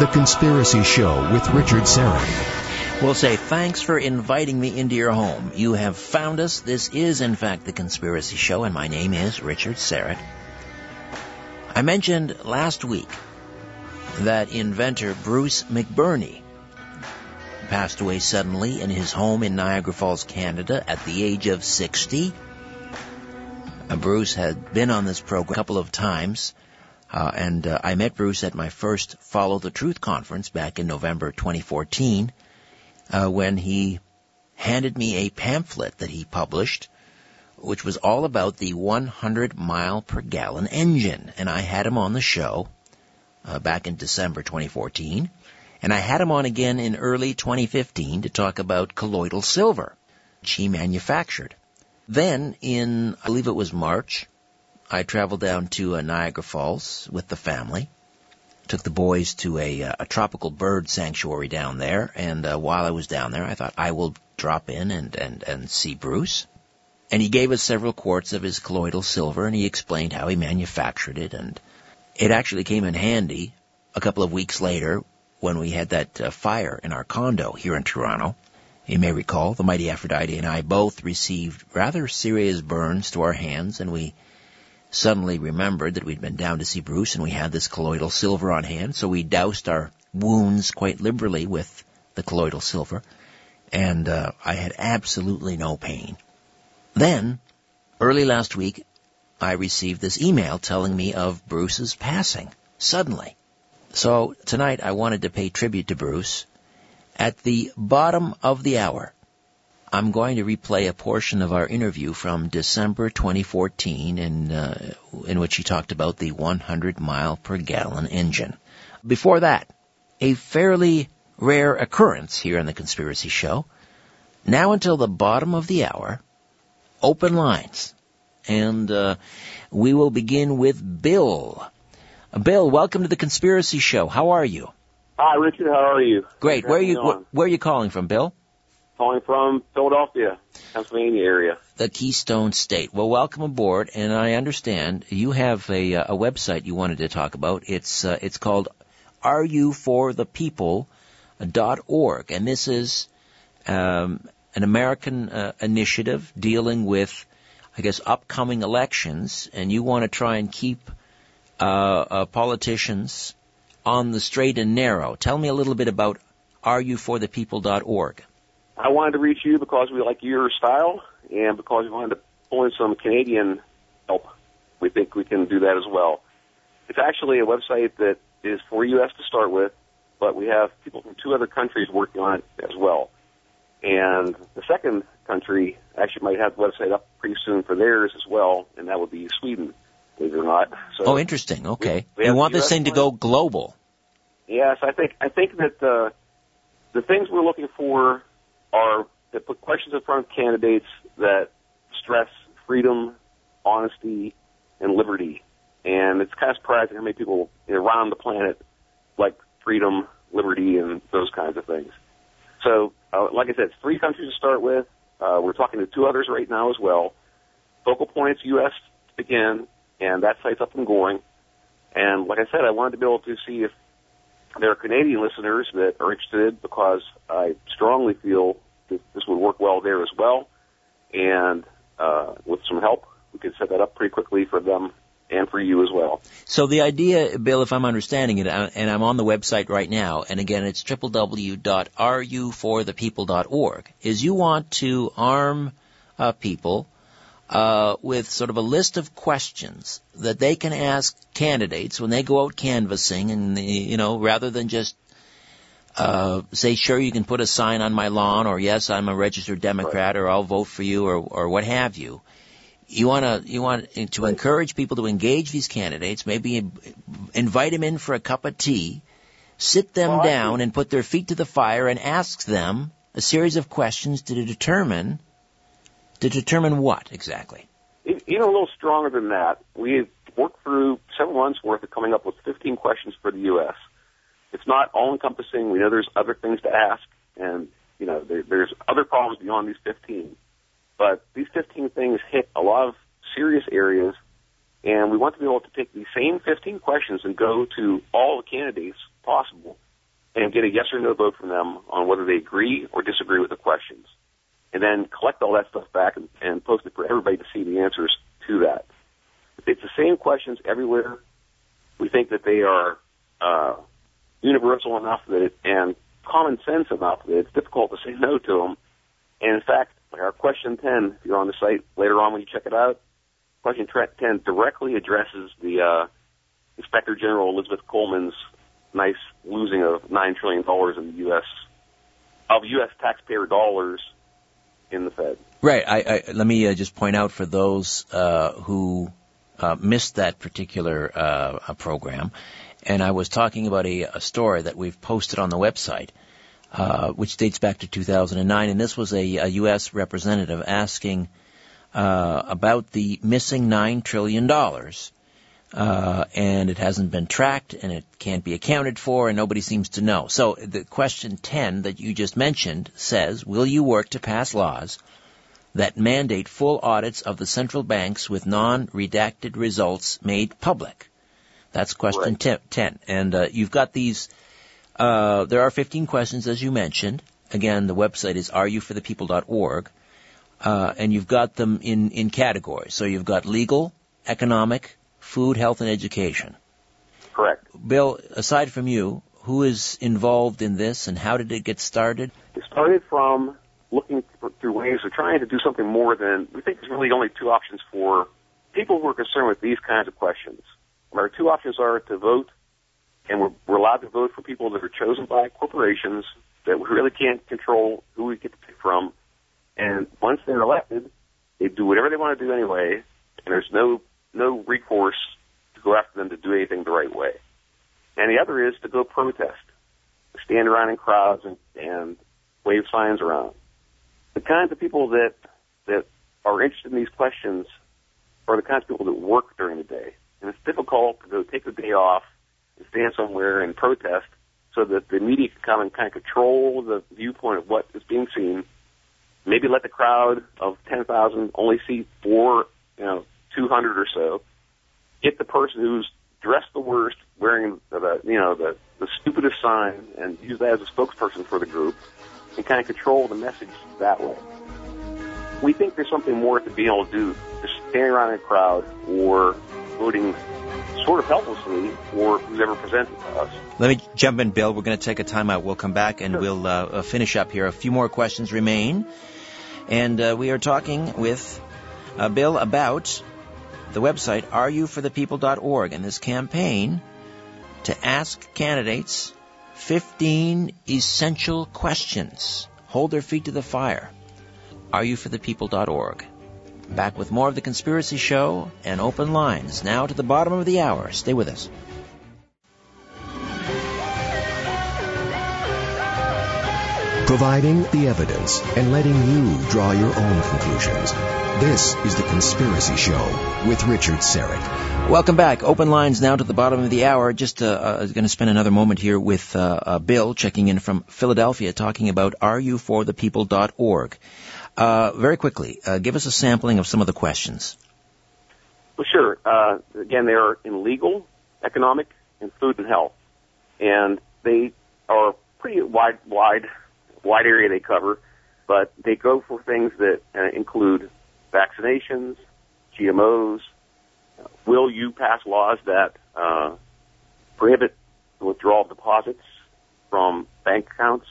The Conspiracy Show with Richard Syrett. We'll say thanks for inviting me into your home. You have found us. This is, in fact, The Conspiracy Show, and my name is Richard Syrett. I mentioned last week that inventor Bruce McBurney passed away suddenly in his home in Niagara Falls, Canada at the age of 60. Uh, Bruce had been on this program a couple of times, uh, and uh, I met Bruce at my first Follow the Truth conference back in November 2014 uh, when he handed me a pamphlet that he published which was all about the 100 mile per gallon engine. And I had him on the show uh, back in December 2014. And I had him on again in early 2015 to talk about colloidal silver, which he manufactured. Then in, I believe it was March, I traveled down to uh, Niagara Falls with the family. Took the boys to a, uh, a tropical bird sanctuary down there, and uh, while I was down there, I thought I will drop in and, and, and see Bruce. And he gave us several quarts of his colloidal silver, and he explained how he manufactured it, and it actually came in handy a couple of weeks later when we had that uh, fire in our condo here in Toronto. You may recall the mighty Aphrodite and I both received rather serious burns to our hands and we suddenly remembered that we'd been down to see Bruce and we had this colloidal silver on hand, so we doused our wounds quite liberally with the colloidal silver and uh, I had absolutely no pain. Then, early last week, I received this email telling me of Bruce's passing, suddenly. So tonight I wanted to pay tribute to Bruce at the bottom of the hour, I'm going to replay a portion of our interview from December 2014 in, uh, in which he talked about the 100 mile per gallon engine. Before that, a fairly rare occurrence here on the Conspiracy Show. Now until the bottom of the hour, open lines. And uh, we will begin with Bill. Bill, welcome to the Conspiracy Show. How are you? Hi, Richard. How are you? Great. Where are you? Wh- where are you calling from, Bill? Calling from Philadelphia, Pennsylvania area. The Keystone State. Well, welcome aboard. And I understand you have a, uh, a website you wanted to talk about. It's uh, it's called org, and this is um, an American uh, initiative dealing with, I guess, upcoming elections, and you want to try and keep uh, uh, politicians on the straight and narrow. Tell me a little bit about areyouforthepeople.org. I wanted to reach you because we like your style and because we wanted to pull in some Canadian help. We think we can do that as well. It's actually a website that is for U.S. to start with, but we have people from two other countries working on it as well. And the second country actually might have the website up pretty soon for theirs as well, and that would be Sweden believe it or not. So oh, interesting. Okay, we, we you want this thing to go global? Yes, I think I think that uh, the things we're looking for are to put questions in front of candidates that stress freedom, honesty, and liberty. And it's kind of surprising how many people around the planet like freedom, liberty, and those kinds of things. So, uh, like I said, three countries to start with. Uh, we're talking to two others right now as well. Focal points, U.S. again, and that site's up and going. And like I said, I wanted to be able to see if there are Canadian listeners that are interested because I strongly feel that this would work well there as well. And uh, with some help, we could set that up pretty quickly for them and for you as well. So the idea, Bill, if I'm understanding it, uh, and I'm on the website right now, and again, it's www.areyouforthepeople.org, is you want to arm uh, people uh, with sort of a list of questions that they can ask candidates when they go out canvassing, and you know, rather than just uh, say, "Sure, you can put a sign on my lawn," or "Yes, I'm a registered Democrat," or "I'll vote for you," or or what have you. You want to you want to encourage people to engage these candidates. Maybe invite them in for a cup of tea, sit them well, down, and put their feet to the fire, and ask them a series of questions to determine to determine what exactly? Even a little stronger than that. We've worked through several months worth of coming up with 15 questions for the U.S. It's not all encompassing. We know there's other things to ask, and you know there, there's other problems beyond these 15. But these 15 things hit a lot of serious areas And we want to be able to take these same 15 questions and go to all the candidates possible and get a yes or no vote from them on whether they agree or disagree with the questions. And then collect all that stuff back and, and post it for everybody to see the answers to that. It's the same questions everywhere. We think that they are uh, universal enough that it, and common sense enough that it's difficult to say no to them. And in fact, our question 10, if you're on the site later on when you check it out, question 10 directly addresses the uh, Inspector General Elizabeth Coleman's nice losing of $9 trillion in the U.S. of U.S. taxpayer dollars in the Fed. Right. I, I, let me uh, just point out for those uh, who uh, missed that particular uh, program, and I was talking about a, a story that we've posted on the website, uh, which dates back to 2009, and this was a, a U.S. representative asking uh, about the missing nine trillion dollars. Uh, and it hasn't been tracked and it can't be accounted for and nobody seems to know. So the question 10 that you just mentioned says, will you work to pass laws that mandate full audits of the central banks with non-redacted results made public? That's question right. 10. And uh, you've got these, uh, there are 15 questions as you mentioned. Again, the website is areyouforthepeople.org. Uh, and you've got them in, in categories. So you've got legal, economic, food, health, and education. Correct. Bill, aside from you, who is involved in this and how did it get started? It started from looking through ways of trying to do something more than, we think there's really only two options for people who are concerned with these kinds of questions. Our two options are to vote, and we're, we're allowed to vote for people that are chosen by corporations that we really can't control who we get to pick from. And once they're elected, they do whatever they want to do anyway, and there's no no recourse to go after them to do anything the right way. And the other is to go protest, stand around in crowds and, and wave signs around. The kinds of people that that are interested in these questions are the kinds of people that work during the day. And it's difficult to go take the day off and stand somewhere and protest so that the media can come and kind of control the viewpoint of what is being seen. Maybe let the crowd of 10,000 only see four, you know, 200 or so. Get the person who's dressed the worst, wearing the, you know, the, the stupidest sign and use that as a spokesperson for the group and kind of control the message that way. We think there's something more to be able to do, just standing around in a crowd or voting sort of helplessly for whoever presented to us. Let me jump in, Bill. We're going to take a timeout. We'll come back and sure. we'll uh, uh, finish up here. A few more questions remain. And uh, we are talking with uh, Bill about the website areyouforthepeople.org and this campaign to ask candidates 15 essential questions. Hold their feet to the fire. Areyouforthepeople.org. Back with more of The Conspiracy Show and Open Lines. Now to the bottom of the hour. Stay with us. Providing the evidence and letting you draw your own conclusions. This is The Conspiracy Show with Richard Syrett. Welcome back. Open lines now to the bottom of the hour. Just uh, uh, going to spend another moment here with uh, uh, Bill checking in from Philadelphia talking about areyouforthepeople.org. Uh, very quickly, uh, give us a sampling of some of the questions. Well, sure. Uh, again, they are in legal, economic, and food and health, and they are pretty wide, wide, wide area they cover. But they go for things that uh, include vaccinations, GMOs. will you pass laws that uh, prohibit the withdrawal of deposits from bank accounts,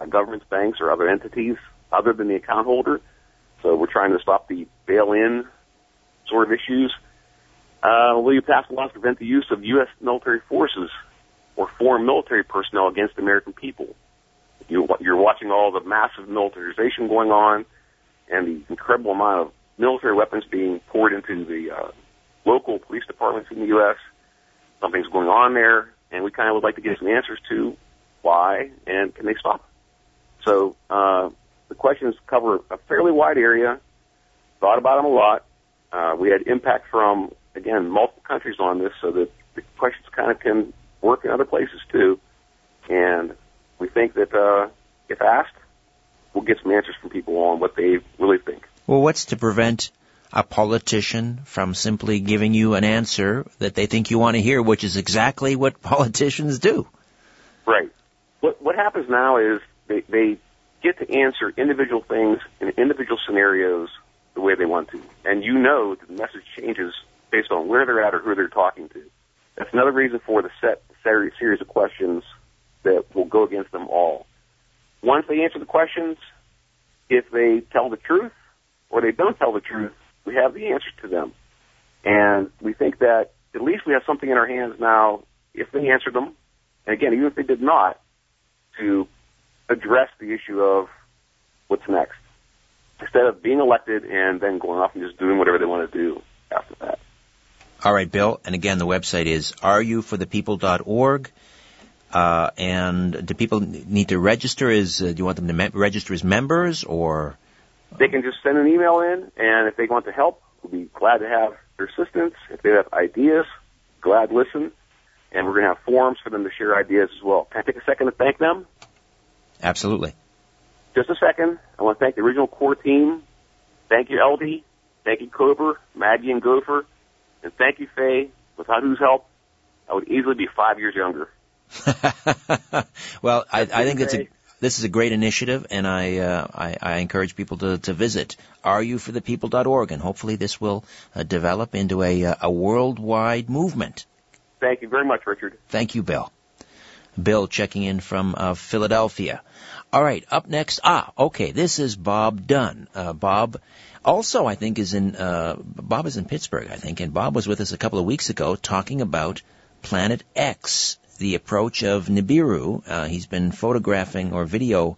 uh, governments, banks, or other entities other than the account holder. So we're trying to stop the bail-in sort of issues. Uh, will you pass laws to prevent the use of U.S. military forces or foreign military personnel against American people? You, you're watching all the massive militarization going on and the incredible amount of military weapons being poured into the uh, local police departments in the U.S. Something's going on there, and we kind of would like to get some answers to why and can they stop? So uh, the questions cover a fairly wide area. Thought about them a lot. Uh, we had impact from again multiple countries on this, so that the questions kind of can work in other places too. And we think that uh, if asked, we'll get some answers from people on what they really think. Well, what's to prevent a politician from simply giving you an answer that they think you want to hear, which is exactly what politicians do. Right. What what happens now is they they get to answer individual things in individual scenarios the way they want to, and you know that the message changes based on where they're at or who they're talking to. That's another reason for the set series of questions that will go against them all. Once they answer the questions, if they tell the truth or they don't tell the truth, we have the answer to them. And we think that at least we have something in our hands now if they answered them, and again, even if they did not, to address the issue of what's next. Instead of being elected and then going off and just doing whatever they want to do after that. All right, Bill. And again, the website is areyouforthepeople.org. Uh, and do people need to register? Is uh, do you want them to me- register as members or? They can just send an email in, and if they want to help, we'll be glad to have their assistance. If they have ideas, glad to listen, and we're going to have forums for them to share ideas as well. Can I take a second to thank them? Absolutely. Just a second. I want to thank the original core team. Thank you, LD. Thank you, Cobra, Maggie, and Gopher. And thank you, Faye. Without whose help, I would easily be five years younger. well, I, I think it's a this is a great initiative, and I, uh, I, I encourage people to, to visit areyouforthepeople.org, and hopefully this will uh, develop into a, uh, a worldwide movement. Thank you very much, Richard. Thank you, Bill. Bill checking in from uh, Philadelphia. All right, up next. Ah, okay, this is Bob Dunn. Uh, Bob also, I think, is in uh, Bob is in Pittsburgh, I think, and Bob was with us a couple of weeks ago talking about Planet X the approach of Nibiru. Uh, he's been photographing or video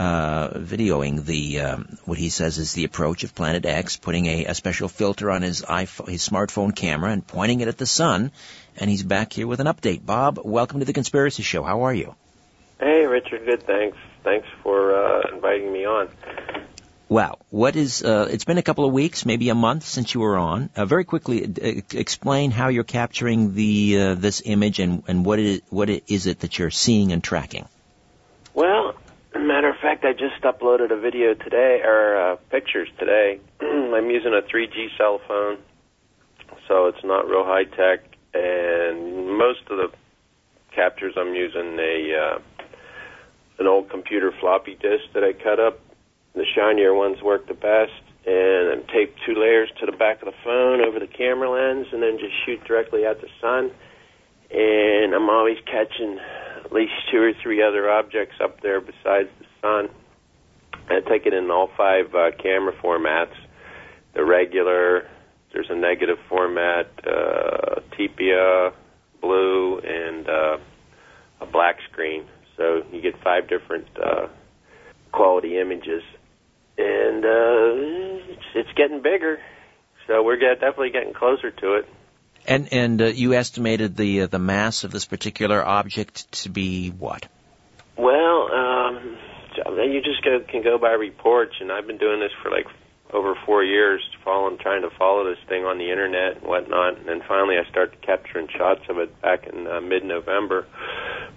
uh, videoing the um, what he says is the approach of Planet X, putting a, a special filter on his iPhone, his smartphone camera and pointing it at the sun. And he's back here with an update. Bob, welcome to the Conspiracy Show. How are you? Hey, Richard. Good. Thanks. Thanks for uh, inviting me on. Wow. What is, uh, it's been a couple of weeks, maybe a month since you were on. Uh, very quickly, uh, explain how you're capturing the, uh, this image and, and what, it, what it is it that you're seeing and tracking. Well, matter of fact, I just uploaded a video today, or uh, pictures today. I'm using a 3G cell phone, so it's not real high tech, and most of the captures I'm using a, uh, an old computer floppy disk that I cut up the shinier ones work the best. And then tape two layers to the back of the phone over the camera lens, and then just shoot directly at the sun. And I'm always catching at least two or three other objects up there besides the sun. I take it in all five uh, camera formats: the regular, there's a negative format, uh, blue, and uh, a black screen. So you get five different uh, quality images and uh, it's, it's getting bigger. So we're get, definitely getting closer to it. And and uh, you estimated the uh, the mass of this particular object to be what? Well, um, you just go, can go by reports, and I've been doing this for like over four years, following, trying to follow this thing on the internet and whatnot. And then finally, I started capturing shots of it back in uh, mid-November.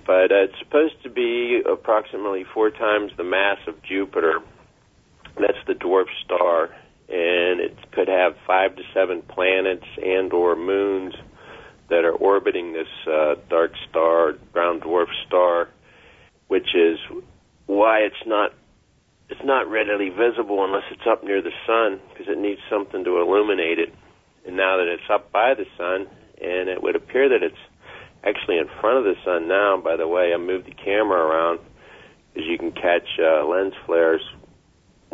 But uh, it's supposed to be approximately four times the mass of Jupiter. That's the dwarf star, and it could have five to seven planets and or moons that are orbiting this uh, dark star, brown dwarf star, which is why it's not it's not readily visible unless it's up near the sun because it needs something to illuminate it. And now that it's up by the sun, and it would appear that it's actually in front of the sun now. By the way, I moved the camera around because you can catch uh, lens flares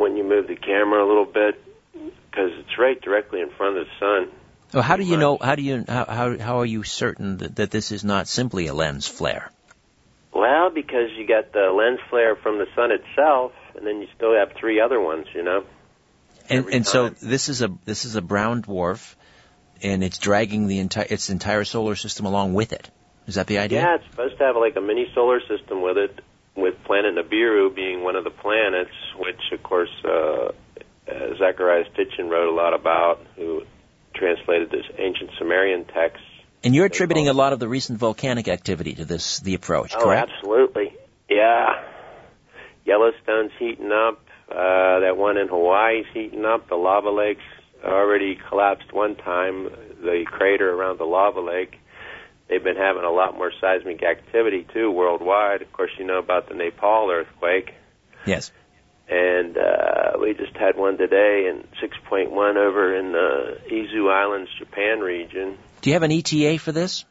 when you move the camera a little bit because it's right directly in front of the sun. Well, how do you know? How do you how how, how are you certain that, that this is not simply a lens flare? Well, because you got the lens flare from the sun itself, and then you still have three other ones, you know. And and so this is a this is a brown dwarf, and it's dragging the entire its entire solar system along with it. Is that the idea? Yeah, it's supposed to have like a mini solar system with it, with planet Nibiru being one of the planets, which of course uh, uh, Zecharia wrote a lot about, who translated this ancient Sumerian text. And you're attributing a lot of the recent volcanic activity to this, the approach, oh, correct? absolutely. Yeah. Yellowstone's heating up. Uh, that one in Hawaii's heating up. The lava lakes already collapsed one time, the crater around the lava lake. They've been having a lot more seismic activity too worldwide. Of course, you know about the Nepal earthquake. Yes. And uh, we just had one today, and 6.1 over in the Izu Islands, Japan region. Do you have an ETA for this?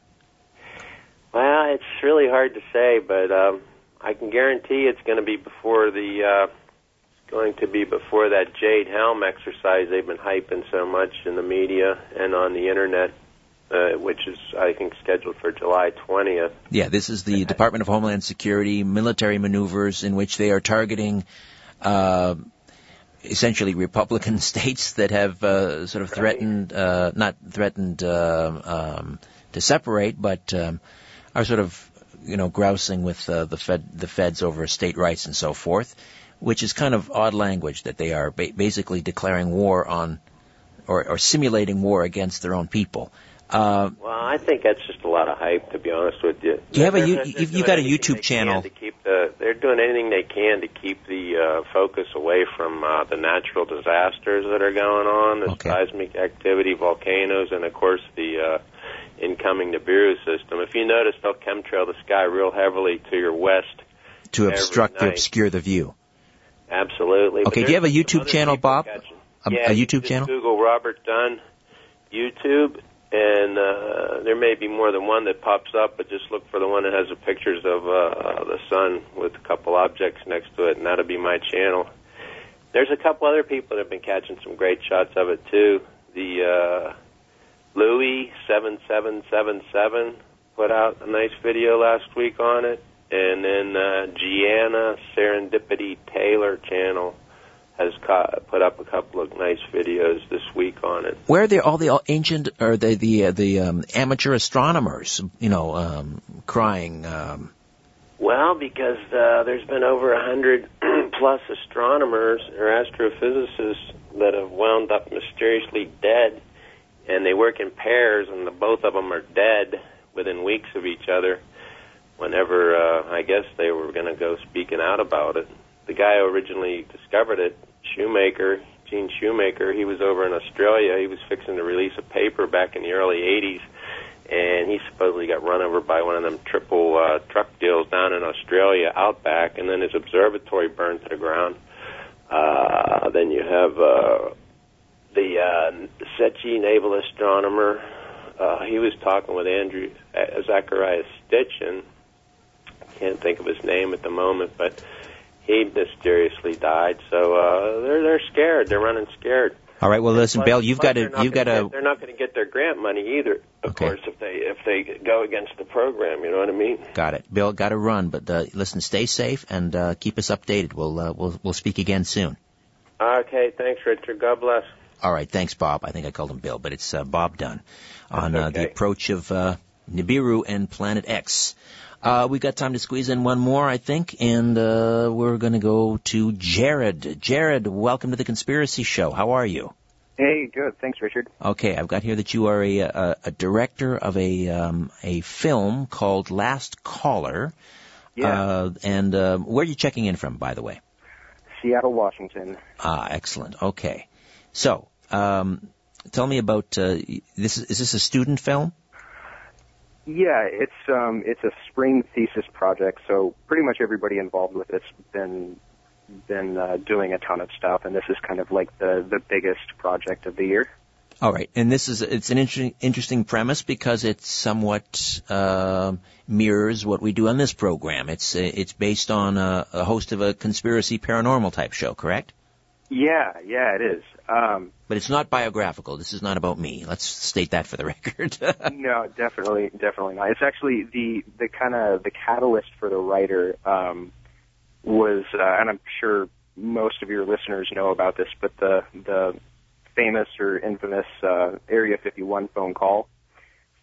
Well, it's really hard to say, but um, I can guarantee it's going to be before the uh, going to be before that Jade Helm exercise they've been hyping so much in the media and on the internet, uh, which is I think scheduled for July 20th. Yeah, this is the Department of Homeland Security military maneuvers in which they are targeting. Uh, essentially Republican states that have uh, sort of threatened, uh, not threatened uh, um, to separate, but um, are sort of, you know, grousing with uh, the Fed, the feds over state rights and so forth, which is kind of odd language that they are ba- basically declaring war on, or, or simulating war against their own people. Uh, well, I think that's just a lot of hype, to be honest with you. Do you have a They're- you, you've, you've got a YouTube channel? To keep the, they're doing anything they can to keep the uh, focus away from uh, the natural disasters that are going on, the Okay. seismic activity, volcanoes, and of course the uh, incoming Nibiru system. If you notice, they'll chemtrail the sky real heavily to your west. to obstruct, to obscure the view. Absolutely. Okay, do you have a YouTube channel, Bob? A, yeah, a you YouTube just channel? Google Robert Dunn YouTube, and uh, there may be more than one that pops up, but just look for the one that has the pictures of uh, the sun with a couple objects next to it, and that'll be my channel. There's a couple other people that have been catching some great shots of it too. The uh, Louis seven seven seven seven put out a nice video last week on it, and then uh, Gianna Serendipity Taylor channel has ca- put up a couple of nice videos this week on it. Where are they, all the ancient or the the uh, the um, amateur astronomers, you know, um, crying? Um, Well, because uh, there's been over a hundred plus astronomers or astrophysicists that have wound up mysteriously dead, and they work in pairs, and the both of them are dead within weeks of each other. Whenever uh, I guess they were going to go speaking out about it, the guy who originally discovered it, Shoemaker, Gene Shoemaker, he was over in Australia. He was fixing to release a paper back in the early '80s and he supposedly got run over by one of them triple uh, truck deals down in Australia, outback, and then his observatory burned to the ground. Uh, then you have uh, the uh, Secchi naval astronomer. Uh, he was talking with Andrew uh, Zacharias Sitchin. Can't think of his name at the moment, but he mysteriously died. So uh, they're they're scared. They're running scared. all right, well, listen, Bill, you've got to you've got get- They're not going to get their grant money either, of Okay. course, if they if they go against the program. You know what I mean? got it. Bill, got to run, but uh, listen, stay safe and uh, keep us updated. We'll uh, we'll we'll speak again soon. Okay, thanks, Richard. God bless. All right, thanks, Bob. I think I called him Bill, but it's uh, Bob Dunn on uh, the approach of uh, Nibiru and Planet X. Uh, we got time to squeeze in one more, I think, and uh, we're going to go to Jared. Jared, welcome to the Conspiracy Show. How are you? Hey, good. Thanks, Richard. Okay, I've got here that you are a, a, a director of a um, a film called Last Caller. Yeah, Uh, and uh, where are you checking in from, by the way? Seattle, Washington. Ah, excellent. Okay, so um, tell me about uh, this. Is, is this a student film? Yeah, it's um, it's a spring thesis project, so pretty much everybody involved with it's been been uh, doing a ton of stuff, and this is kind of like the the biggest project of the year. All right, and this is it's an interesting interesting premise because it somewhat um mirrors what we do on this program. It's uh, it's based on a, a host of a conspiracy paranormal type show, correct? Yeah, yeah, it is. Um, But it's not biographical. This is not about me. Let's state that for the record. no, definitely, definitely not. It's actually the the kind of the catalyst for the writer um, was, uh, and I'm sure most of your listeners know about this, but the the famous or infamous uh, Area 51 phone call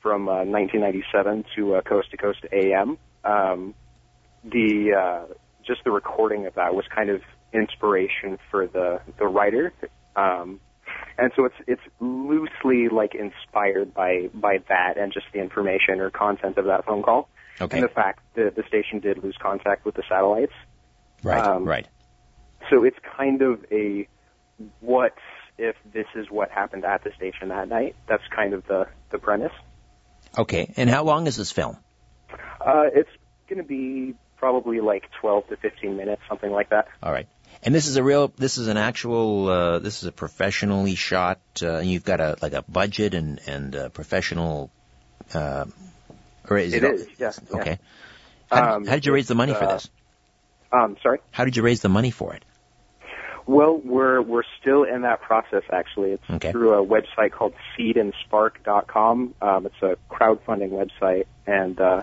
from uh, 1997 to uh, Coast to Coast AM. Um, the uh, just the recording of that was kind of inspiration for the the writer. Um, and so it's it's loosely like inspired by by that and just the information or content of that phone call okay, and the fact that the station did lose contact with the satellites. right, um, right. So it's kind of a what if this is what happened at the station that night. That's kind of the the premise. Okay. And how long is this film? Uh, it's going to be probably like 12 to 15 minutes, something like that. All right. And this is a real, this is an actual, uh, this is a professionally shot, uh, you've got a, like a budget and, and uh, professional, uh, or is It it? is, yes. yeah. Okay. How, Um, how did you raise the money for this? Um, sorry. How did you raise the money for it? Well, we're we're still in that process. Actually, it's Okay. through a website called SeedandSpark.com. Um, it's a crowdfunding website, and uh,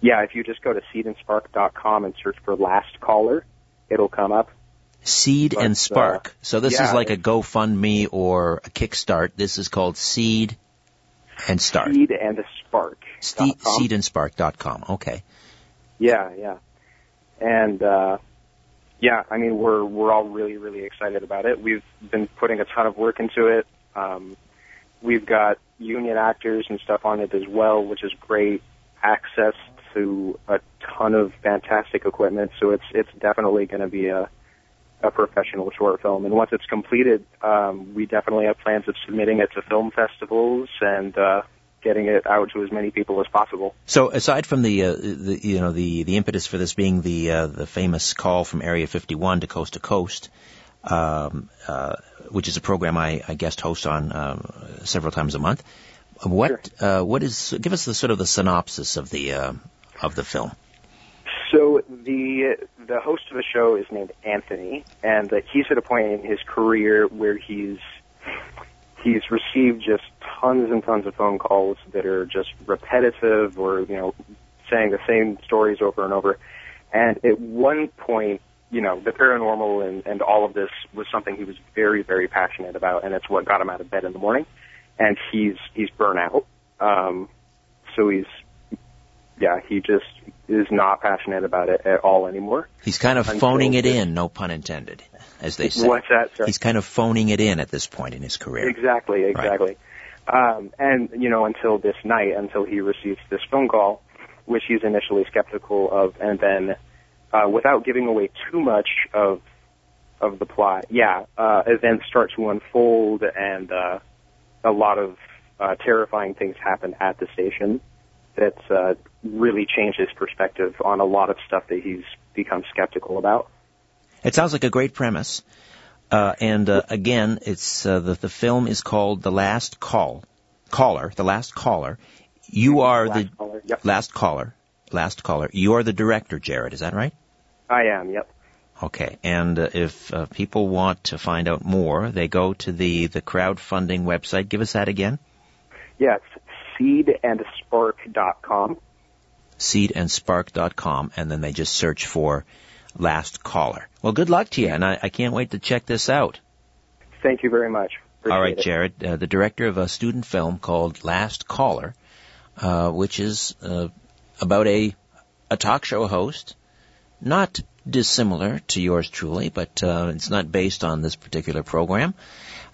yeah, if you just go to SeedandSpark.com and search for Last Caller, it'll come up. Seed But, and uh, Spark. so this is like a GoFundMe or a Kickstart. This is called Seed and Start. Seed and Spark. Ste- com. Okay. Yeah, yeah, and uh, yeah, I mean we're we're all really really excited about it. We've been putting a ton of work into it. Um, we've got union actors and stuff on it as well, which is great. Access to a ton of fantastic equipment, so it's it's definitely going to be a a professional short film. And once it's completed, um, we definitely have plans of submitting it to film festivals and uh, getting it out to as many people as possible. So aside from the, uh, the you know the the impetus for this being the uh, the famous call from Area 51 to Coast to Coast, um, uh, which is a program I, I guest host on uh, several times a month, what uh, what is give us the sort of the synopsis of the uh, of the film? So the the host of the show is named Anthony, and uh, he's at a point in his career where he's he's received just tons and tons of phone calls that are just repetitive or you know saying the same stories over and over. And at one point, you know, the paranormal and, and all of this was something he was very, very passionate about, and it's what got him out of bed in the morning. And he's he's burnt out. Um, so he's yeah, he just is not passionate about it at all anymore. He's kind of phoning it in, no pun intended, as they say. What's that, sir? He's kind of phoning it in at this point in his career. Exactly, exactly. Um, and you know, until this night, until he receives this phone call, which he's initially skeptical of, and then, uh, without giving away too much of of the plot, yeah, uh, events start to unfold, and uh, a lot of uh, terrifying things happen at the station that uh, really changed his perspective on a lot of stuff that he's become skeptical about. It sounds like a great premise. Uh, and uh, again, it's uh, the the film is called The Last Call, Caller, The Last Caller. You are Last the caller. Yep, last caller, last caller. You are the director, Jared. Is that right? I am. Yep. Okay. And uh, if uh, people want to find out more, they go to the the crowdfunding website. Give us that again. Yeah, it's seedandspark.com. seedandspark.com, and then they just search for Last Caller. Well, good luck to you, and I, I can't wait to check this out. Thank you very much. Appreciate All right, it. Jared, uh, the director of a student film called Last Caller, uh, which is uh, about a a talk show host, not dissimilar to yours truly, but uh, it's not based on this particular program.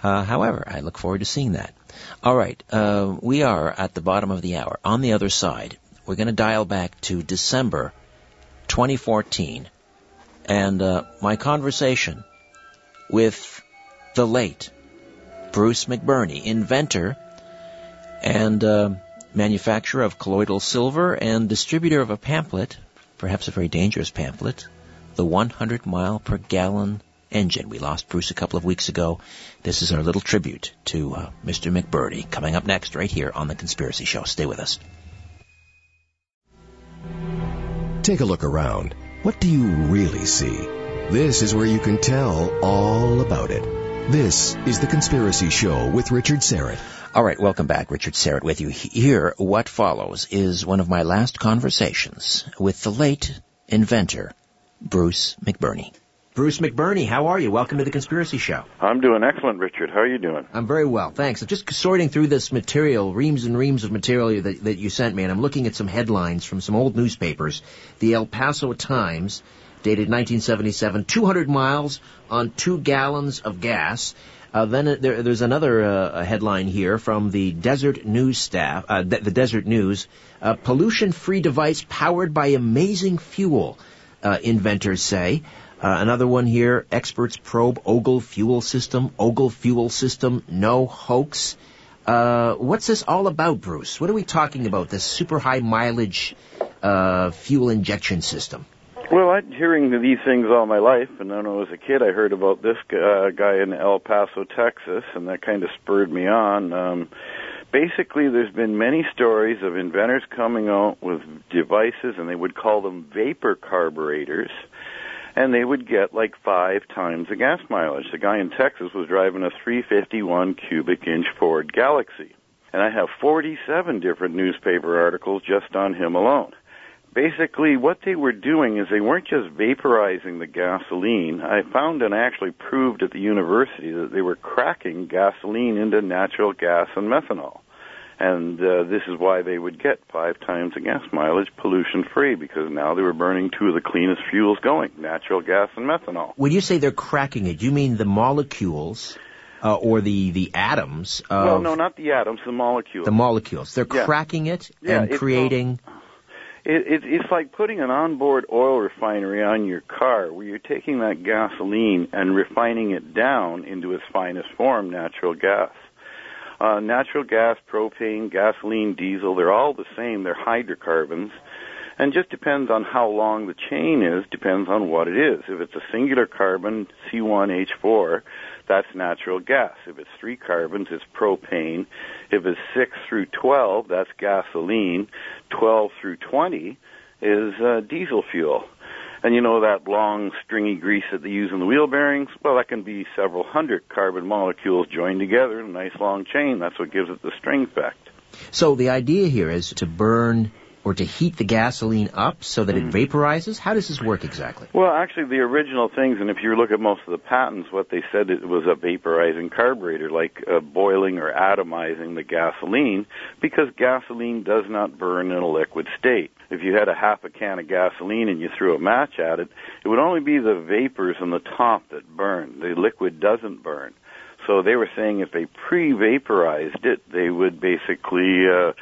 Uh, however, I look forward to seeing that. All right, uh, we are at the bottom of the hour. On the other side, we're going to dial back to December 2014, and uh, my conversation with the late Bruce McBurney, inventor and uh, manufacturer of colloidal silver and distributor of a pamphlet, perhaps a very dangerous pamphlet, the 100 mile per gallon engine. We lost Bruce a couple of weeks ago. This is our little tribute to uh, Mr. McBurney coming up next right here on The Conspiracy Show. Stay with us. Take a look around. What do you really see? This is where you can tell all about it. This is The Conspiracy Show with Richard Syrett. All right, welcome back. Richard Syrett with you. Here, what follows is one of my last conversations with the late inventor, Bruce McBurney. Bruce McBurney, how are you? Welcome to the Conspiracy Show. I'm doing excellent, Richard. How are you doing? I'm very well, thanks. I'm just sorting through this material, reams and reams of material that, that you sent me, and I'm looking at some headlines from some old newspapers. The El Paso Times, dated 1977, 200 miles on two gallons of gas. Uh, then uh, there, there's another uh, headline here from the Deseret News staff, uh, the, the Deseret News, uh, pollution-free device powered by amazing fuel, uh, inventors say. Uh, another one here, experts probe Ogle fuel system, Ogle fuel system, no hoax. Uh, what's this all about, Bruce? What are we talking about, this super high mileage uh, fuel injection system? Well, I'm hearing these things all my life, and when I was a kid, I heard about this uh, guy in El Paso, Texas, and that kind of spurred me on. Um, basically, there's been many stories of inventors coming out with devices, and they would call them vapor carburetors, and they would get like five times the gas mileage. The guy in Texas was driving a 351 cubic inch Ford Galaxie, and I have 47 different newspaper articles just on him alone basically what they were doing is they weren't just vaporizing the gasoline. I found and actually proved at the university that they were cracking gasoline into natural gas and methanol. And uh, this is why they would get five times the gas mileage pollution free because now they were burning two of the cleanest fuels going, natural gas and methanol. When you say they're cracking it, you mean the molecules uh, or the, the atoms of... Well, no, not the atoms, the molecules. The molecules. They're Yeah. cracking it Yeah, and creating... It, it, it's like putting an onboard oil refinery on your car where you're taking that gasoline and refining it down into its finest form, natural gas. Uh, natural gas, propane, gasoline, diesel, they're all the same. They're hydrocarbons. And just depends on how long the chain is, depends on what it is. If it's a singular carbon, C1H4, that's natural gas. If it's three carbons, it's propane. If it's 6 through 12, that's gasoline. 12 through 20 is uh, diesel fuel. And you know that long stringy grease that they use in the wheel bearings? Well, that can be several hundred carbon molecules joined together in a nice long chain. That's what gives it the string effect. So the idea here is to burn or to heat the gasoline up so that Mm-hmm. it vaporizes? How does this work exactly? Well, actually, the original things, and if you look at most of the patents, what they said it was a vaporizing carburetor, like uh, boiling or atomizing the gasoline, because gasoline does not burn in a liquid state. If you had a half a can of gasoline and you threw a match at it, it would only be the vapors on the top that burn. The liquid doesn't burn. So they were saying if they pre-vaporized it, they would basically uh,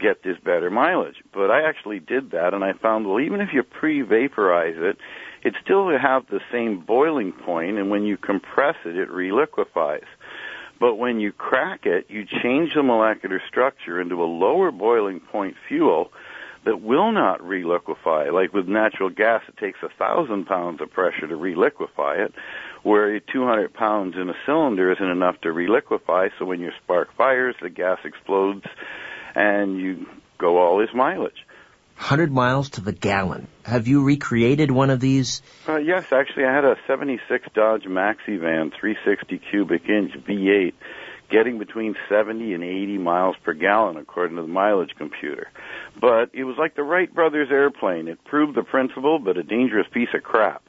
get this better mileage. But I actually did that, and I found well, even if you pre-vaporize it, it still have the same boiling point, and when you compress it, it reliquefies. But when you crack it, you change the molecular structure into a lower boiling point fuel that will not reliquefy. Like with natural gas, it takes a thousand pounds of pressure to reliquefy it, where 200 pounds in a cylinder isn't enough to reliquefy. So when your spark fires, the gas explodes, and you go all this mileage. 100 miles to the gallon. Have you recreated one of these? Uh, yes, actually, I had a 76 Dodge Maxi van, 360 cubic inch V8, getting between 70 and 80 miles per gallon, according to the mileage computer. But it was like the Wright brothers airplane. It proved the principle, but a dangerous piece of crap.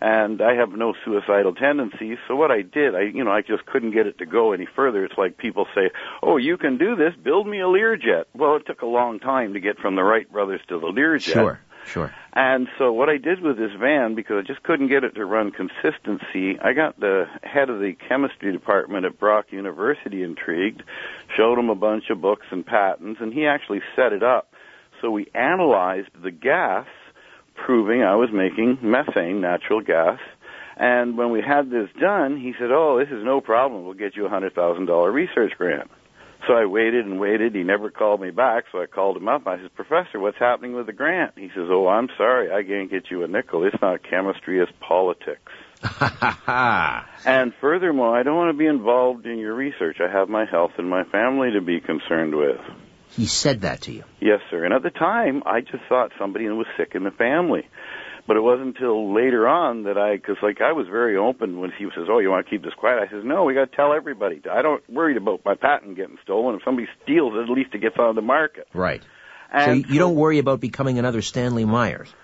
And I have no suicidal tendencies, so what I did, I, you know, I just couldn't get it to go any further. It's like people say, oh, you can do this, build me a Learjet. Well, it took a long time to get from the Wright brothers to the Learjet. Sure, sure. And so what I did with this van, because I just couldn't get it to run consistency, I got the head of the chemistry department at Brock University intrigued, showed him a bunch of books and patents, and he actually set it up. So we analyzed the gas, proving I was making methane, natural gas. And when we had this done, he said, oh, this is no problem. We'll get you a $100,000 research grant. So I waited and waited. He never called me back, so I called him up. I said, Professor, what's happening with the grant? He says, Oh, I'm sorry, I can't get you a nickel. It's not chemistry, it's politics. And furthermore, I don't want to be involved in your research. I have my health and my family to be concerned with. He said that to you. Yes, sir. And at the time, I just thought somebody was sick in the family. But it wasn't until later on that I, because like I was very open when he says, "Oh, you want to keep this quiet?" I says, "No, we got to tell everybody. I don't worried about my patent getting stolen. If somebody steals it, at least it gets on the market." Right. And so you, you don't worry about becoming another Stanley Myers.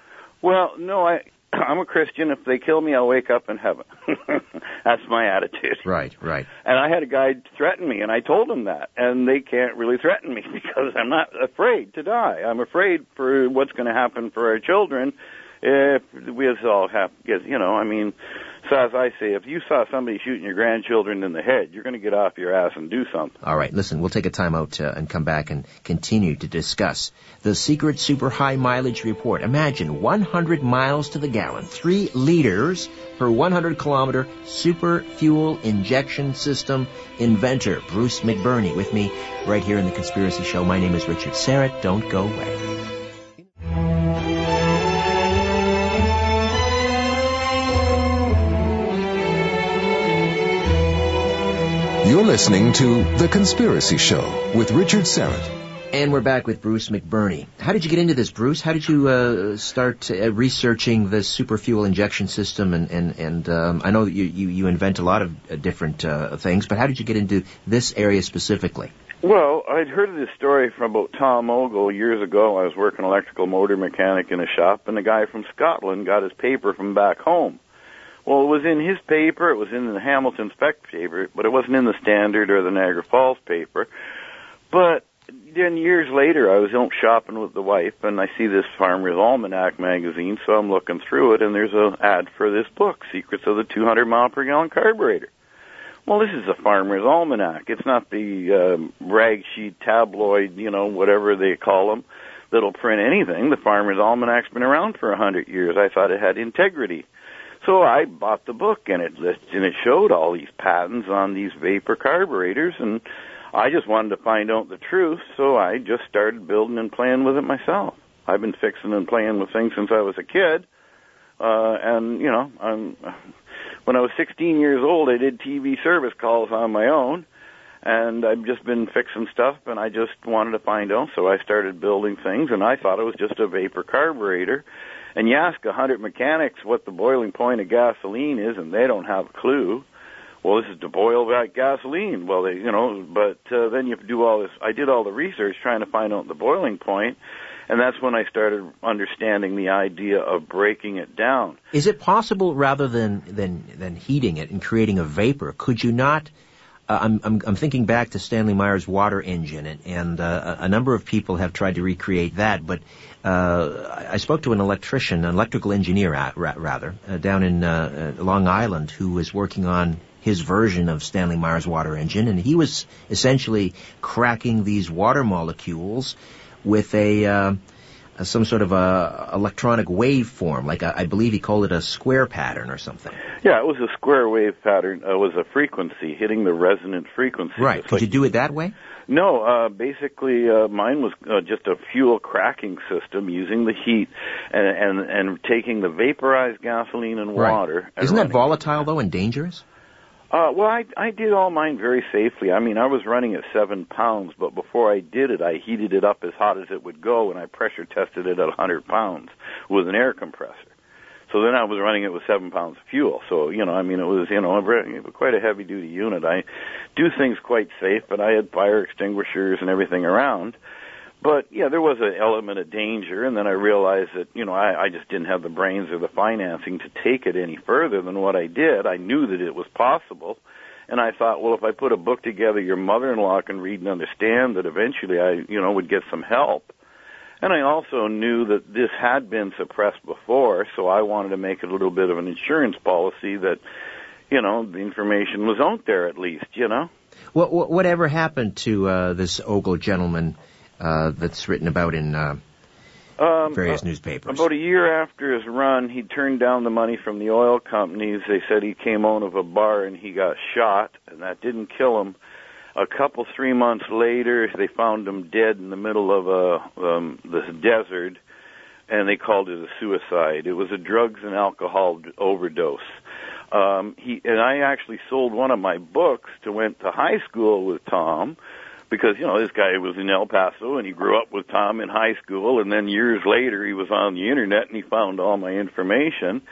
Well, no, I I'm a Christian. If they kill me, I'll wake up in heaven. That's my attitude. Right, right. And I had a guy threaten me, and I told him that. And they can't really threaten me because I'm not afraid to die. I'm afraid for what's going to happen for our children if we all have, you know, I mean, So as I say, if you saw somebody shooting your grandchildren in the head, you're going to get off your ass and do something. All right, listen, we'll take a time out uh, and come back and continue to discuss the secret super high mileage report. Imagine 100 miles to the gallon, 3 liters per 100 kilometer super fuel injection system inventor, Bruce McBurney, with me right here in the Conspiracy Show. My name is Richard Syrett. Don't go away. You're listening to The Conspiracy Show with Richard Syrett. And we're back with Bruce McBurney. How did you get into this, Bruce? How did you uh, start uh, researching the super fuel injection system? And and, and um, I know that you, you, you invent a lot of uh, different uh, things, but how did you get into this area specifically? Well, I'd heard of this story from about Tom Ogle years ago. I was working electrical motor mechanic in a shop, and a guy from Scotland got his paper from back home. Well, it was in his paper, it was in the Hamilton Spec paper, but it wasn't in the Standard or the Niagara Falls paper. But then years later, I was out shopping with the wife, and I see this Farmer's Almanac magazine, so I'm looking through it, and there's an ad for this book, Secrets of the 200 Mile Per Gallon Carburetor. Well, this is a Farmer's Almanac. It's not the um, rag sheet tabloid, you know, whatever they call them, that'll print anything. The Farmer's Almanac's been around for a hundred years. I thought it had integrity. So I bought the book and it list, and it showed all these patents on these vapor carburetors and I just wanted to find out the truth, so I just started building and playing with it myself. I've been fixing and playing with things since I was a kid. Uh and you know, I'm when I was 16 years old, I did TV service calls on my own and I've just been fixing stuff and I just wanted to find out, so I started building things and I thought it was just a vapor carburetor and you ask a hundred mechanics what the boiling point of gasoline is, and they don't have a clue. Well, this is to boil that gasoline. Well, they, you know, but uh, then you do all this. I did all the research trying to find out the boiling point, and that's when I started understanding the idea of breaking it down. Is it possible, rather than than than heating it and creating a vapor, could you not? Uh, I'm, I'm, I'm thinking back to Stanley Meyer's water engine, and, and uh, a number of people have tried to recreate that. But uh, I spoke to an electrician, an electrical engineer, rather, uh, down in uh, uh, Long Island, who was working on his version of Stanley Meyer's water engine, and he was essentially cracking these water molecules with a uh, some sort of a electronic waveform, like a, I believe he called it a square pattern or something. Yeah, it was a square wave pattern. Uh, it was a frequency hitting the resonant frequency. Right. Could like, you do it that way? No, uh, basically, uh, mine was uh, just a fuel cracking system using the heat and and, and taking the vaporized gasoline and right. water. And Isn't that volatile though and dangerous? Uh, well, I, I did all mine very safely. I mean, I was running at seven pounds, but before I did it, I heated it up as hot as it would go, and I pressure tested it at 100 pounds with an air compressor. So then I was running it with seven pounds of fuel. So you know, I mean, it was you know quite a heavy duty unit. I do things quite safe, but I had fire extinguishers and everything around. But yeah, there was an element of danger, and then I realized that you know I, I just didn't have the brains or the financing to take it any further than what I did. I knew that it was possible, and I thought, well, if I put a book together, your mother-in-law can read and understand that eventually I you know would get some help. And I also knew that this had been suppressed before, so I wanted to make it a little bit of an insurance policy that, you know, the information was out there at least, you know. What, what whatever happened to uh, this Ogle gentleman? Uh, that's written about in uh, um, various uh, newspapers. About a year after his run, he turned down the money from the oil companies. They said he came out of a bar and he got shot, and that didn't kill him. A couple, three months later, they found him dead in the middle of a um, the desert, and they called it a suicide. It was a drugs and alcohol overdose. Um, he and I actually sold one of my books to went to high school with Tom because you know this guy was in El Paso and he grew up with Tom in high school. And then years later he was on the internet and he found all my information.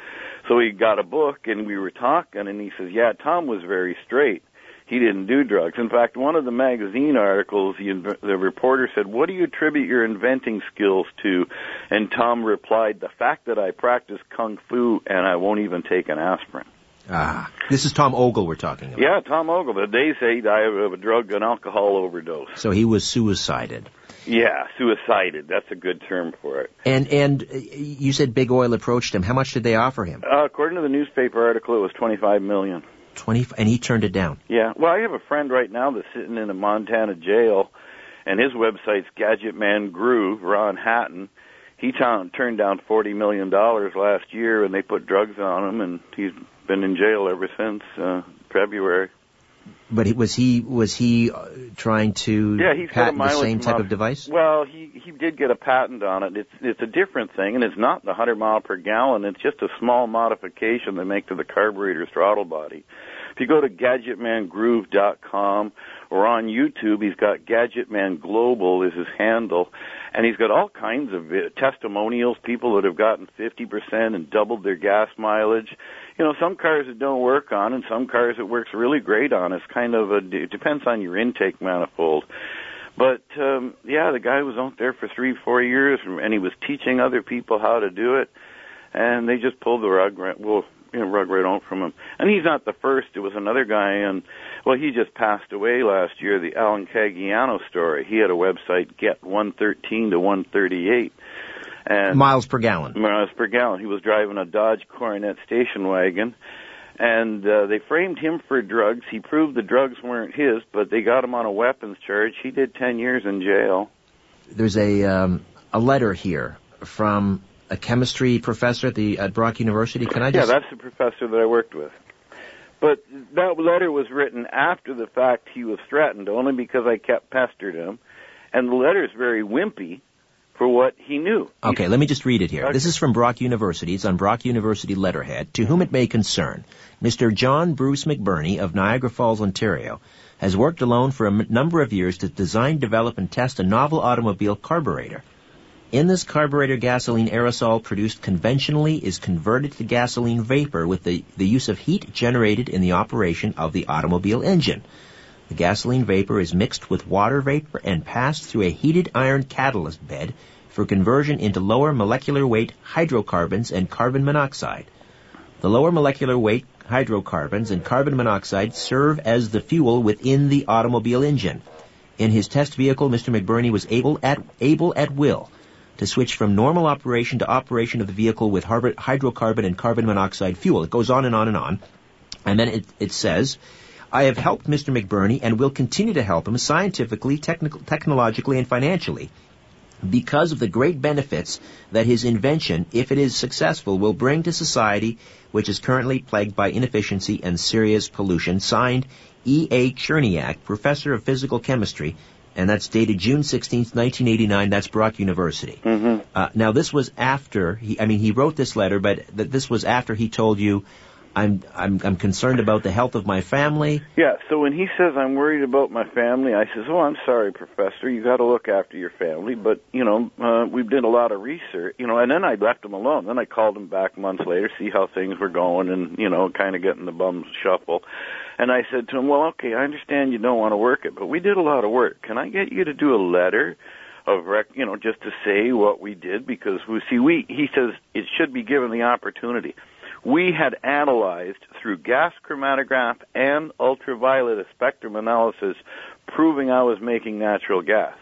So he got a book and we were talking and he says yeah Tom was very straight. He didn't do drugs. In fact one of the magazine articles the, the reporter said what do you attribute your inventing skills to? And Tom replied the fact that I practice kung fu and I won't even take an aspirin Ah, this is Tom Ogle we're talking about. Yeah, Tom Ogle. They say he died of a drug and alcohol overdose. So he was suicided. Yeah, suicided. That's a good term for it. And and uh, you said Big Oil approached him. How much did they offer him? Uh, according to the newspaper article, it was 25 million. Twenty, and he turned it down. Yeah. Well, I have a friend right now that's sitting in a Montana jail, and his website's Gadget Man Groove, Ron Hatton. He t- turned down forty million dollars last year, and they put drugs on him, and he's been in jail ever since uh, February. But he, was he was he uh, trying to Yeah, he's got a patent the same type of device? Well, he he did get a patent on it. It's it's a different thing, and it's not the 100 mile per gallon. It's just a small modification they make to the carburetor's throttle body. If you go to gadgetmangroove.com or on YouTube, he's got Gadgetman Global is his handle, and he's got all kinds of testimonials, people that have gotten 50% and doubled their gas mileage. You know, some cars it don't work on, and some cars it works really great on. It's kind of a it depends on your intake manifold. But um, yeah, the guy was out there for three, four years, and he was teaching other people how to do it, and they just pulled the rug well, you know, rug right out from him. And he's not the first. It was another guy, and well, he just passed away last year. The Alan Caggiano story. He had a website, Get One Thirteen to One Thirty Eight, and Miles per gallon. miles per gallon. He was driving a Dodge Coronet station wagon, and uh, they framed him for drugs. He proved the drugs weren't his, but they got him on a weapons charge. He did ten years in jail. There's a um, a letter here from a chemistry professor at the at Brock University. Can I just? Yeah, that's the professor that I worked with. But that letter was written after the fact he was threatened, only because I kept pestering him. And the letter is very wimpy for what he knew. Okay, let me just read it here. Okay. This is from Brock University. It's on Brock University letterhead. To whom it may concern, Mr. John Bruce McBurney of Niagara Falls, Ontario, has worked alone for a m- number of years to design, develop, and test a novel automobile carburetor. In this carburetor, gasoline aerosol produced conventionally is converted to gasoline vapor with the, the use of heat generated in the operation of the automobile engine. The gasoline vapor is mixed with water vapor and passed through a heated iron catalyst bed for conversion into lower molecular weight hydrocarbons and carbon monoxide. The lower molecular weight hydrocarbons and carbon monoxide serve as the fuel within the automobile engine. In his test vehicle, Mr. McBurney was able at, able at will to switch from normal operation to operation of the vehicle with hydrocarbon and carbon monoxide fuel. It goes on and on and on. And then it, it says, I have helped Mr. McBurney and will continue to help him scientifically, technologically, and financially because of the great benefits that his invention, if it is successful, will bring to society, which is currently plagued by inefficiency and serious pollution. Signed, E. A. Cherniak, Professor of Physical Chemistry, and that's dated June 16th, 1989. That's Brock University. Mm-hmm. Uh, now, this was after he, I mean, he wrote this letter, but th- this was after he told you, I'm, I'm, I'm concerned about the health of my family. Yeah, so when he says I'm worried about my family, I says, "Oh, I'm sorry, professor. You got to look after your family." But you know, uh, we did a lot of research, you know, and then I left him alone. Then I called him back months later, see how things were going, and you know, kind of getting the bums shuffle. And I said to him, "Well, okay, I understand you don't want to work it, but we did a lot of work. Can I get you to do a letter?" Of rec, you know, just to say what we did because we see we. He says it should be given the opportunity we had analyzed through gas chromatograph and ultraviolet spectrum analysis proving I was making natural gas.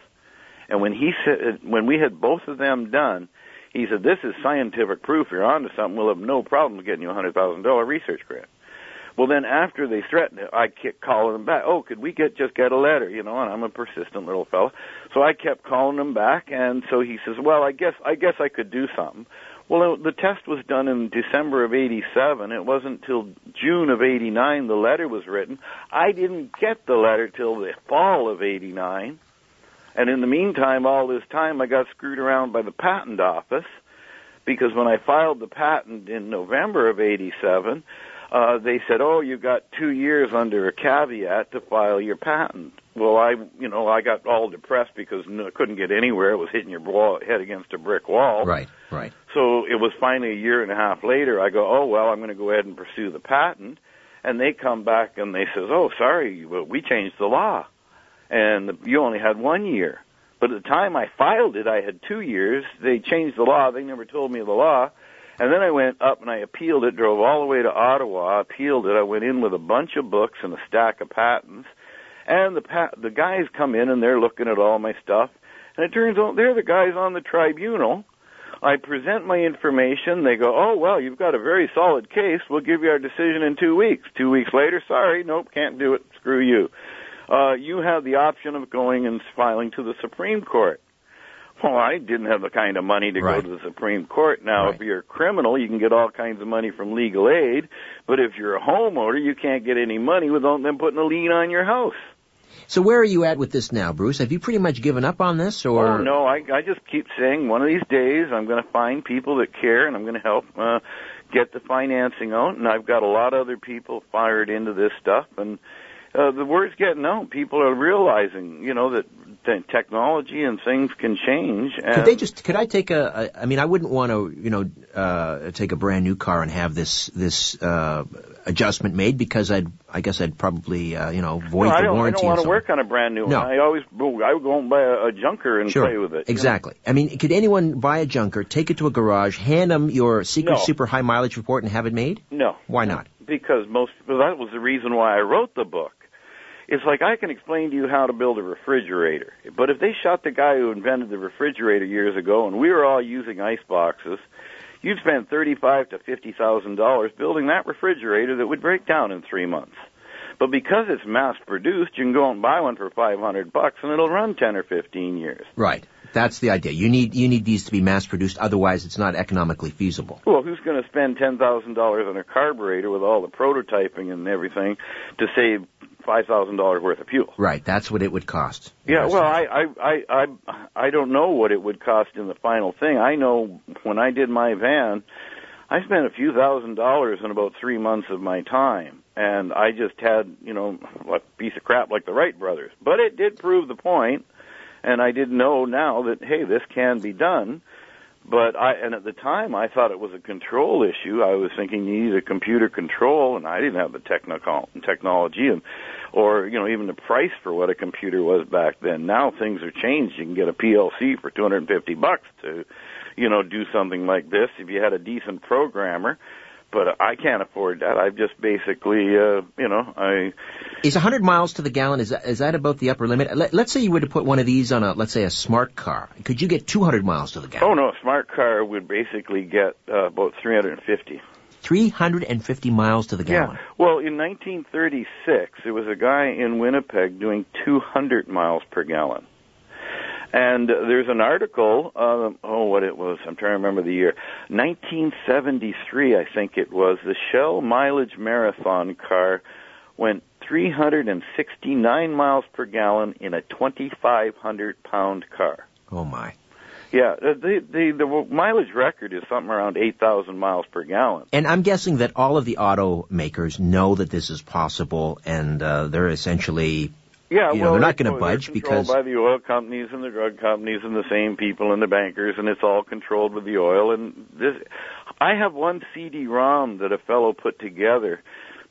And when he said, when we had both of them done, he said, this is scientific proof. You're onto something. We'll have no problem getting you a hundred thousand dollar research grant. Well, then after they threatened it, I kept calling them back. Oh, could we get just get a letter? You know, and I'm a persistent little fellow, so I kept calling him back. And so he says, "Well, I guess I guess I could do something." Well, uh, the test was done in December of 87. It wasn't till June of 89 the letter was written. I didn't get the letter till the fall of 89. And in the meantime, all this time, I got screwed around by the patent office because when I filed the patent in November of 87, uh, they said, oh, you've got two years under a caveat to file your patent. Well, I, you know, I got all depressed because I couldn't get anywhere. It was hitting your wall, head against a brick wall. Right, right. So it was finally a year and a half later. I go, oh well, I'm going to go ahead and pursue the patent, and they come back and they says, oh sorry, well, we changed the law, and you only had one year. But at the time I filed it, I had two years. They changed the law. They never told me the law. And then I went up and I appealed it, drove all the way to Ottawa, appealed it. I went in with a bunch of books and a stack of patents. And the pat- the guys come in and they're looking at all my stuff. And it turns out they're the guys on the tribunal. I present my information. They go, oh, well, you've got a very solid case. We'll give you our decision in two weeks. Two weeks later, sorry, nope, can't do it. Screw you. Uh, you have the option of going and filing to the Supreme Court. Well, I didn't have the kind of money to Right. go to the Supreme Court. Now, Right. if you're a criminal, you can get all kinds of money from legal aid. But if you're a homeowner, you can't get any money without them putting a lien on your house. So where are you at with this now, Bruce? Have you pretty much given up on this, or Oh no, I I just keep saying one of these days I'm going to find people that care and I'm going to help uh, get the financing out. And I've got a lot of other people fired into this stuff, and uh, the word's getting out. People are realizing, you know, that t- technology and things can change. And Could they just? Could I take a? a I mean, I wouldn't want to, you know, uh, take a brand new car and have this this uh, adjustment made because I'd, I guess I'd probably, uh, you know, void no, the don't. I don't want to work on a brand new No. one. I always I would go and buy a, a junker and Sure. play with it. you know? Exactly. I mean, could anyone buy a junker, take it to a garage, hand them your secret No. super high mileage report, and have it made? No. Why not? Because most that was the reason why I wrote the book. It's like I can explain to you how to build a refrigerator, but if they shot the guy who invented the refrigerator years ago, and we were all using ice boxes, you'd spend thirty-five to fifty thousand dollars building that refrigerator that would break down in three months. But because it's mass produced, you can go out and buy one for five hundred bucks, and it'll run ten or fifteen years. Right. That's the idea. You need you need these to be mass produced, otherwise it's not economically feasible. Well, who's going to spend ten thousand dollars on a carburetor with all the prototyping and everything to save five thousand dollars worth of fuel? Right. That's what it would cost. Yeah, well, I, I, I, I, I don't know what it would cost in the final thing. I know when I did my van, I spent a few thousand dollars in about three months of my time, and I just had, you know, a piece of crap like the Wright brothers. But it did prove the point, and I didn't know now that hey, this can be done. But I, and at the time, I thought it was a control issue. I was thinking you need a computer control, and I didn't have the technical technology, and or you know even the price for what a computer was back then. Now things are changed. You can get a PLC for 250 bucks to, you know, do something like this if you had a decent programmer. But I can't afford that. I've just basically, uh, you know, I Is 100 miles to the gallon, is that, is that about the upper limit? Let, let's say you were to put one of these on a, let's say a smart car. Could you get 200 miles to the gallon? oh no, a smart car would basically get uh, about 350. 350 miles to the gallon. Yeah. Well, in 1936, there was a guy in Winnipeg doing 200 miles per gallon. And uh, there's an article, uh, oh, what it was, I'm trying to remember the year. 1973, I think it was. The Shell Mileage Marathon car went 369 miles per gallon in a 2,500 pound car. Oh my. Yeah, uh, the, the, the mileage record is something around 8,000 miles per gallon. And I'm guessing that all of the automakers know that this is possible, and uh, they're essentially Yeah, You know, well, they're not gonna they're budge controlled because- by the oil companies and the drug companies and the same people and the bankers, and it's all controlled with the oil. And this, I have one CD-ROM that a fellow put together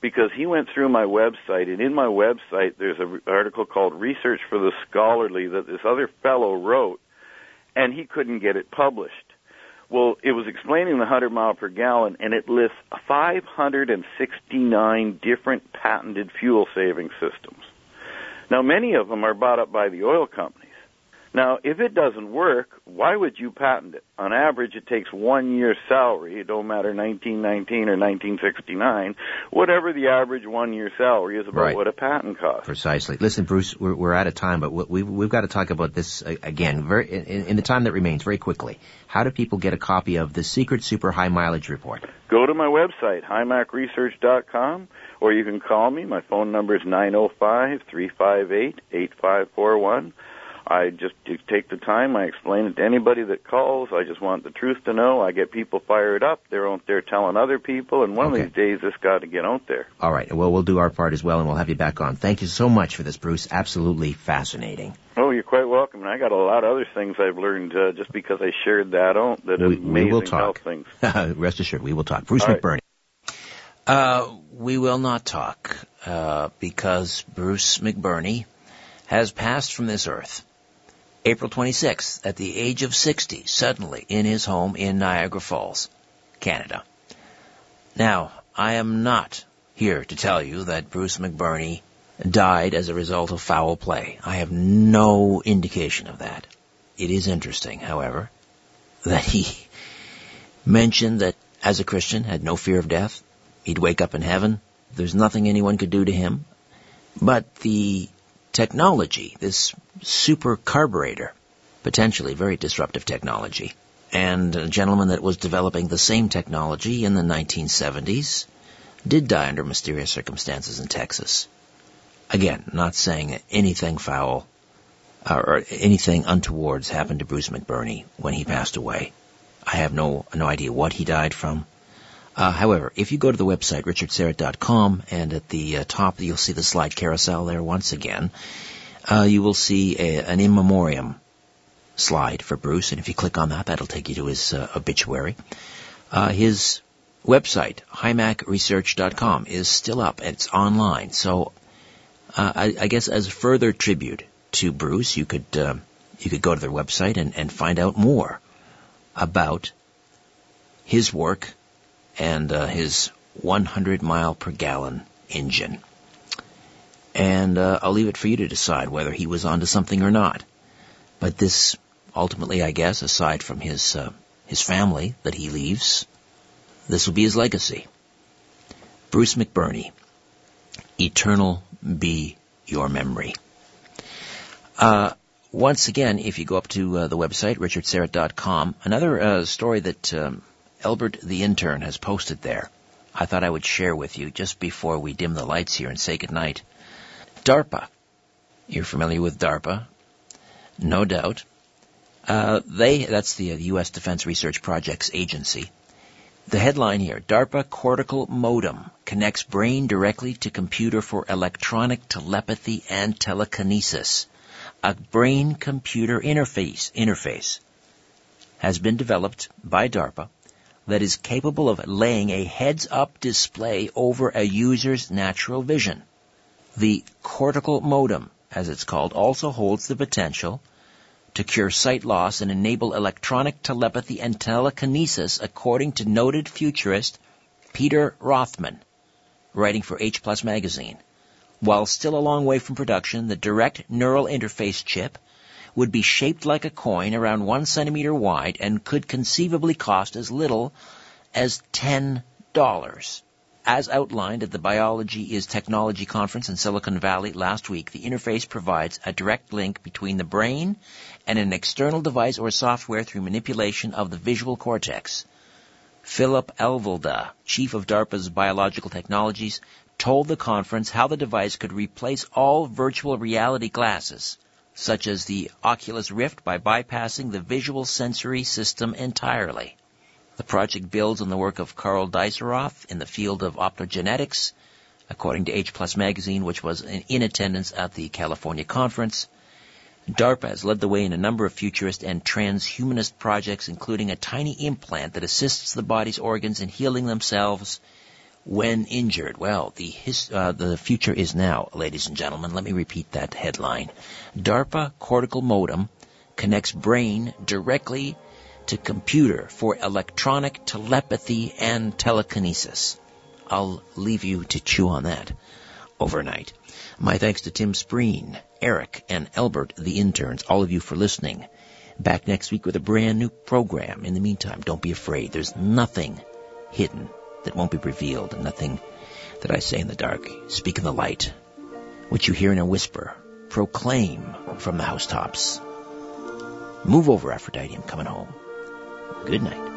because he went through my website, and in my website there's an article called "Research for the Scholarly" that this other fellow wrote, and he couldn't get it published. Well, it was explaining the 100 mile per gallon, and it lists 569 different patented fuel saving systems. Now, many of them are bought up by the oil companies. Now, if it doesn't work, why would you patent it? On average, it takes one year's salary. It don't matter 1919 or 1969. Whatever the average one year salary is about Right. what a patent costs. precisely. Listen, Bruce, we're, we're out of time, but we, we've got to talk about this uh, again very, in, in the time that remains very quickly. How do people get a copy of the Secret Super High Mileage Report? Go to my website, himacresearch.com, or you can call me. My phone number is 905-358-8541. I just take the time. I explain it to anybody that calls. I just want the truth to know. I get people fired up. They're out there telling other people, and one Okay. of these days this got to get out there. All right. Well, we'll do our part as well, and we'll have you back on. Thank you so much for this, Bruce. Absolutely fascinating. Oh, you're quite welcome. And I got a lot of other things I've learned uh, just because I shared that out. That We- amazing we will talk. things. Rest assured, we will talk. Bruce All right. Uh, we will not talk uh, because Bruce McBurney has passed from this earth. April 26th, at the age of 60, suddenly in his home in Niagara Falls, Canada. Now, I am not here to tell you that Bruce McBurney died as a result of foul play. I have no indication of that. it is interesting, however, that he mentioned that as a Christian had no fear of death. He'd wake up in heaven. There's nothing anyone could do to him. But the technology, this super carburetor, potentially very disruptive technology, and a gentleman that was developing the same technology in the 1970s did die under mysterious circumstances in Texas. Again, not saying anything foul or anything untowards happened to Bruce McBurney when he passed away. I have no no idea what he died from. Uh, however, if you go to the website richardsyrett.com and at the uh, top you'll see the slide carousel there once again, uh, you will see a, an in memoriam slide for Bruce, and if you click on that, that'll take you to his uh, obituary. Uh, his website, himacresearch.com, is still up. and It's online, so uh, I, I, guess as a further tribute to Bruce, you could you could go to their website and, and find out more about his work and uh, his 100 mile per gallon engine. And uh, I'll leave it for you to decide whether he was onto something or not. But this, ultimately, I guess, aside from his uh, his family that he leaves, this will be his legacy. Bruce McBurney, eternal be your memory. Uh, once again, if you go up to uh, the website, richardsyrett.com, another uh, story that um, Elbert the intern has posted there, I thought I would share with you just before we dim the lights here and say goodnight. DARPA. You're familiar with DARPA? No doubt. Uh, they, that's the, U.S. Defense Research Projects Agency. The headline here, DARPA cortical modem connects brain directly to computer for electronic telepathy and telekinesis a brain-computer interface, interface has been developed by DARPA that is capable of laying a heads-up display over a user's natural vision. The cortical modem, as it's called, also holds the potential to cure sight loss and enable electronic telepathy and telekinesis according to noted futurist Peter Rothman, writing for H Plus magazine. While still a long way from production, the direct neural interface chip would be shaped like a coin around one centimeter wide and could conceivably cost as little as $10. As outlined at the Biology is Technology conference in Silicon Valley last week, the interface provides a direct link between the brain and an external device or software through manipulation of the visual cortex. Philip Alvelda, chief of DARPA's Biological Technologies, told the conference how the device could replace all virtual reality glasses, such as the Oculus Rift, by bypassing the visual sensory system entirely. The project builds on the work of Karl Deisseroth in the field of optogenetics, according to H Plus magazine, which was in attendance at the California conference. DARPA has led the way in a number of futurist and transhumanist projects, including a tiny implant that assists the body's organs in healing themselves when injured. Well, the his, uh, the future is now, ladies and gentlemen. Let me repeat that headline. DARPA cortical modem connects brain directly to computer for electronic telepathy and telekinesis. I'll leave you to chew on that overnight. My thanks to Tim Spreen, Eric, and Albert, the interns, all of you for listening. Back next week with a brand new program. In the meantime, don't be afraid. There's nothing hidden that won't be revealed, and nothing that I say in the dark. Speak in the light. What you hear in a whisper, proclaim from the housetops. Move over, Aphrodite, I'm coming home. Good night.